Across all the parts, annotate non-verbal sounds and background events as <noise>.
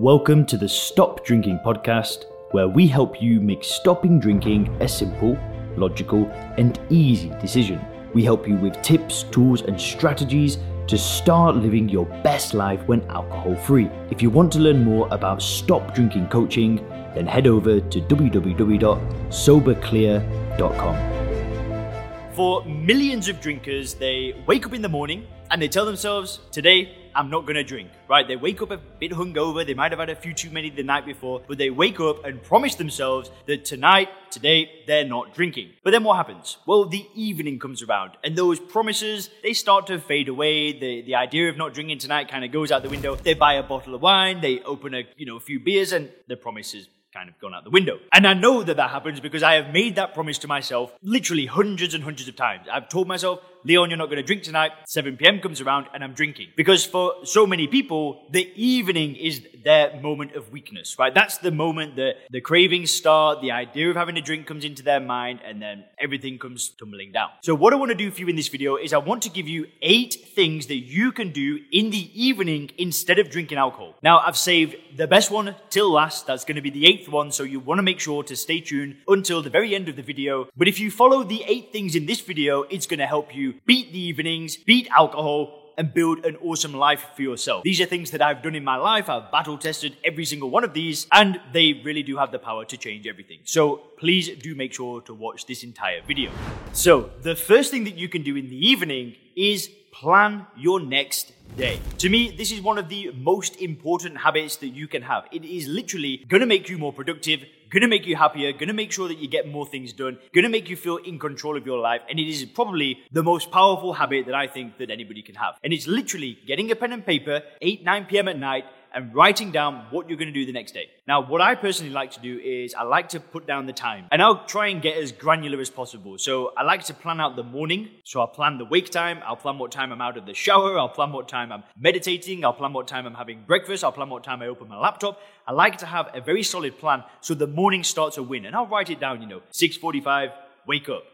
Welcome to the Stop Drinking podcast, where we help you make stopping drinking a simple, logical, and easy decision. We help you with tips, tools, and strategies to start living your best life when alcohol free. If you want to learn more about stop drinking coaching, then head over to www.soberclear.com. For millions of drinkers, they wake up in the morning and they tell themselves, Today, I'm not gonna drink, right? They wake up a bit hungover, they might have had a few too many the night before, but they wake up and promise themselves that tonight, today, they're not drinking. But then what happens? Well, the evening comes around, and those promises, they start to fade away. The, the idea of not drinking tonight kind of goes out the window. They buy a bottle of wine, they open a, you know, a few beers, and the promises kind of gone out the window. And I know that that happens because I have made that promise to myself literally hundreds and hundreds of times. I've told myself, Leon, you're not going to drink tonight. 7 p.m. comes around and I'm drinking. Because for so many people, the evening is their moment of weakness, right? That's the moment that the cravings start, the idea of having a drink comes into their mind, and then everything comes tumbling down. So what I want to do for you in this video is I want to give you eight things that you can do in the evening instead of drinking alcohol. Now, I've saved the best one till last. That's going to be the eighth one. So you want to make sure to stay tuned until the very end of the video. But if you follow the eight things in this video, it's going to help you beat the evenings, beat alcohol, and build an awesome life for yourself. These are things that I've done in my life. I've battle tested every single one of these, and they really do have the power to change everything. So please do make sure to watch this entire video. So the first thing that you can do in the evening is plan your next day. To me, this is one of the most important habits that you can have. It is literally gonna make you more productive, gonna make you happier, gonna make sure that you get more things done, gonna make you feel in control of your life, and it is probably the most powerful habit that I think that anybody can have. And it's literally getting a pen and paper, 8, 9 p.m. at night, and writing down what you're going to do the next day. Now, what I personally like to do is I like to put down the time and I'll try and get as granular as possible. So I like to plan out the morning. So I'll plan the wake time. I'll plan what time I'm out of the shower. I'll plan what time I'm meditating. I'll plan what time I'm having breakfast. I'll plan what time I open my laptop. I like to have a very solid plan so the morning starts a win. And I'll write it down, you know, 645, wake up.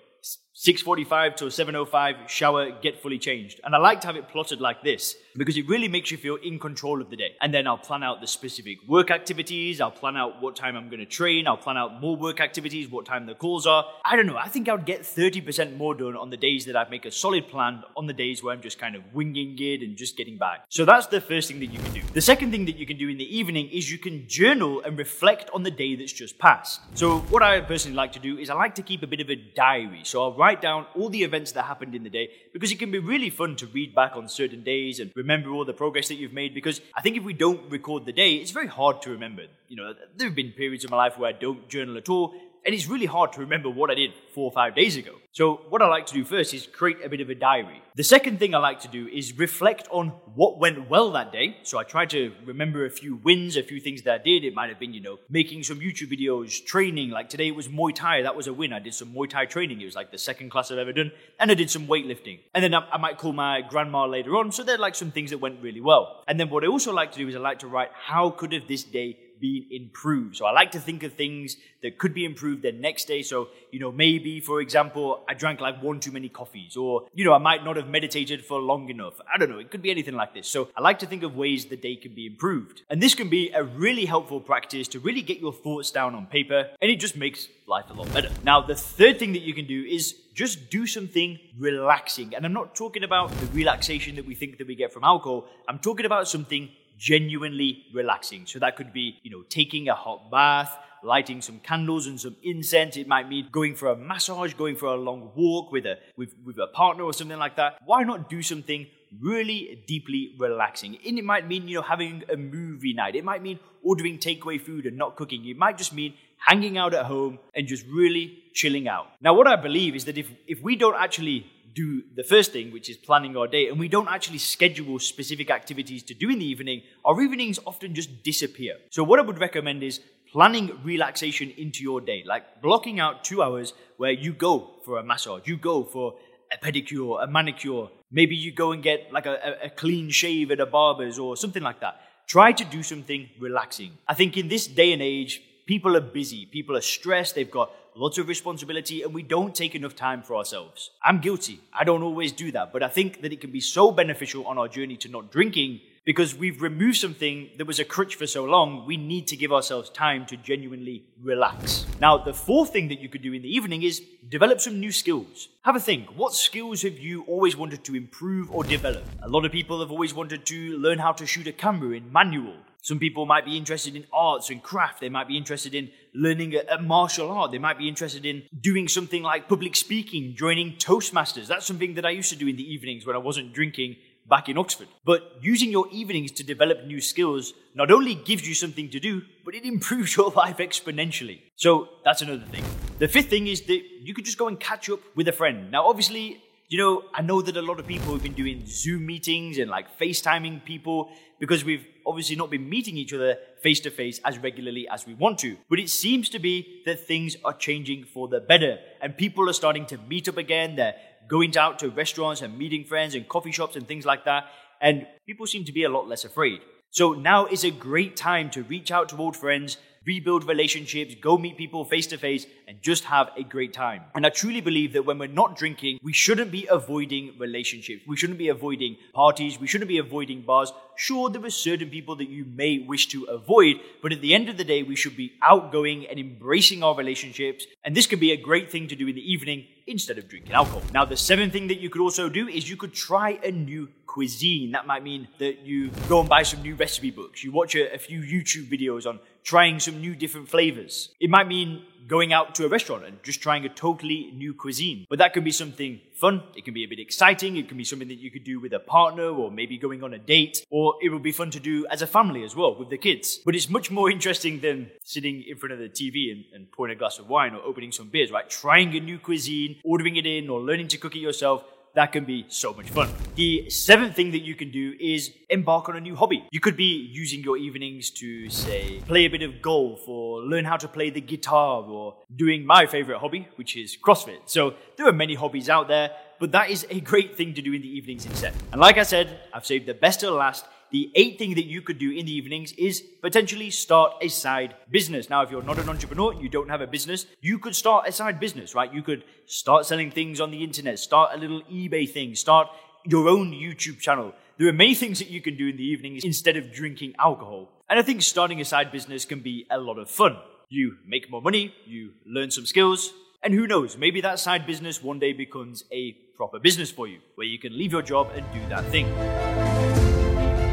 6.45 to 7.05, shower, get fully changed. And I like to have it plotted like this because it really makes you feel in control of the day. And then I'll plan out the specific work activities. I'll plan out what time I'm going to train. I'll plan out more work activities, what time the calls are. I don't know. I think I would get 30% more done on the days that I make a solid plan on the days where I'm just kind of winging it and just getting by. So that's the first thing that you can do. The second thing that you can do in the evening is you can journal and reflect on the day that's just passed. So what I personally like to do is I like to keep a bit of a diary. So I'll write down all the events that happened in the day because it can be really fun to read back on certain days and remember all the progress that you've made. Because I think if we don't record the day, it's very hard to remember. You know, there have been periods of my life where I don't journal at all, and it's really hard to remember what I did four or five days ago. So, what I like to do first is create a bit of a diary. The second thing I like to do is reflect on what went well that day. So, I try to remember a few wins, a few things that I did. It might have been, you know, making some YouTube videos, training. Like today it was Muay Thai. That was a win. I did some Muay Thai training. It was like the second class I've ever done. And I did some weightlifting. And then I, I might call my grandma later on. So, they're like some things that went really well. And then what I also like to do is I like to write how could have this day been improved. So I like to think of things that could be improved the next day. So, you know, maybe, for example, I drank like one too many coffees, or, you know, I might not have meditated for long enough. I don't know. It could be anything like this. So I like to think of ways the day can be improved. And this can be a really helpful practice to really get your thoughts down on paper, and it just makes life a lot better. Now, the third thing that you can do is just do something relaxing. And I'm not talking about the relaxation that we think that we get from alcohol. I'm talking about something genuinely relaxing. So that could be, you know, taking a hot bath, lighting some candles and some incense. It might mean going for a massage, going for a long walk with a with, with a partner or something like that. Why not do something really deeply relaxing? And it might mean, you know, having a movie night. It might mean ordering takeaway food and not cooking. It might just mean hanging out at home and just really chilling out. Now, what I believe is that if if we don't actually do the first thing, which is planning our day, and we don't actually schedule specific activities to do in the evening, our evenings often just disappear. So, what I would recommend is planning relaxation into your day, like blocking out two hours where you go for a massage, you go for a pedicure, a manicure, maybe you go and get like a, a clean shave at a barber's or something like that. Try to do something relaxing. I think in this day and age, people are busy, people are stressed, they've got lots of responsibility, and we don't take enough time for ourselves. I'm guilty. I don't always do that, but I think that it can be so beneficial on our journey to not drinking because we've removed something that was a crutch for so long, we need to give ourselves time to genuinely relax. Now, the fourth thing that you could do in the evening is develop some new skills. Have a think. What skills have you always wanted to improve or develop? A lot of people have always wanted to learn how to shoot a camera in manual. Some people might be interested in arts and craft. They might be interested in learning a, a, martial art. They might be interested in doing something like public speaking, joining Toastmasters. That's something that I used to do in the evenings when I wasn't drinking back in Oxford. But using your evenings to develop new skills not only gives you something to do, but it improves <laughs> your life exponentially. So that's another thing. The fifth thing is that you could just go and catch up with a friend. Now, obviously, you know, I know that a lot of people have been doing Zoom meetings and like FaceTiming people because we've obviously not been meeting each other face to face as regularly as we want to. But it seems to be that things are changing for the better and people are starting to meet up again. They're going out to restaurants and meeting friends and coffee shops and things like that. And people seem to be a lot less afraid. So now is a great time to reach out to old friends rebuild relationships, go meet people face to face, and just have a great time. And I truly believe that when we're not drinking, we shouldn't be avoiding relationships. We shouldn't be avoiding parties. We shouldn't be avoiding bars. Sure, there are certain people that you may wish to avoid, but at the end of the day, we should be outgoing and embracing our relationships. And this could be a great thing to do in the evening instead of drinking alcohol. Now, the seventh thing that you could also do is you could try a new cuisine. That might mean that you go and buy some new recipe books. You watch a, a few YouTube videos on trying some new different flavors. It might mean going out to a restaurant and just trying a totally new cuisine. But that could be something fun. It can be a bit exciting. It can be something that you could do with a partner or maybe going on a date. Or it would be fun to do as a family as well with the kids. But it's much more interesting than sitting in front of the TV and, and pouring a glass of wine or opening some beers, right? Trying a new cuisine, ordering it in or learning to cook it yourself that can be so much fun. The seventh thing that you can do is embark on a new hobby. You could be using your evenings to, say, play a bit of golf or learn how to play the guitar or doing my favorite hobby, which is CrossFit. So there are many hobbies out there, but that is a great thing to do in the evenings instead. And like I said, I've saved the best till last the eighth thing that you could do in the evenings is potentially start a side business. Now, if you're not an entrepreneur, you don't have a business, you could start a side business, right? You could start selling things on the internet, start a little eBay thing, start your own YouTube channel. There are many things that you can do in the evenings instead of drinking alcohol. And I think starting a side business can be a lot of fun. You make more money, you learn some skills, and who knows, maybe that side business one day becomes a proper business for you, where you can leave your job and do that thing.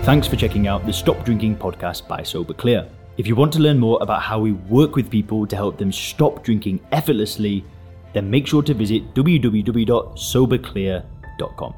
Thanks for checking out the Stop Drinking podcast by Sober Clear. If you want to learn more about how we work with people to help them stop drinking effortlessly, then make sure to visit www.soberclear.com.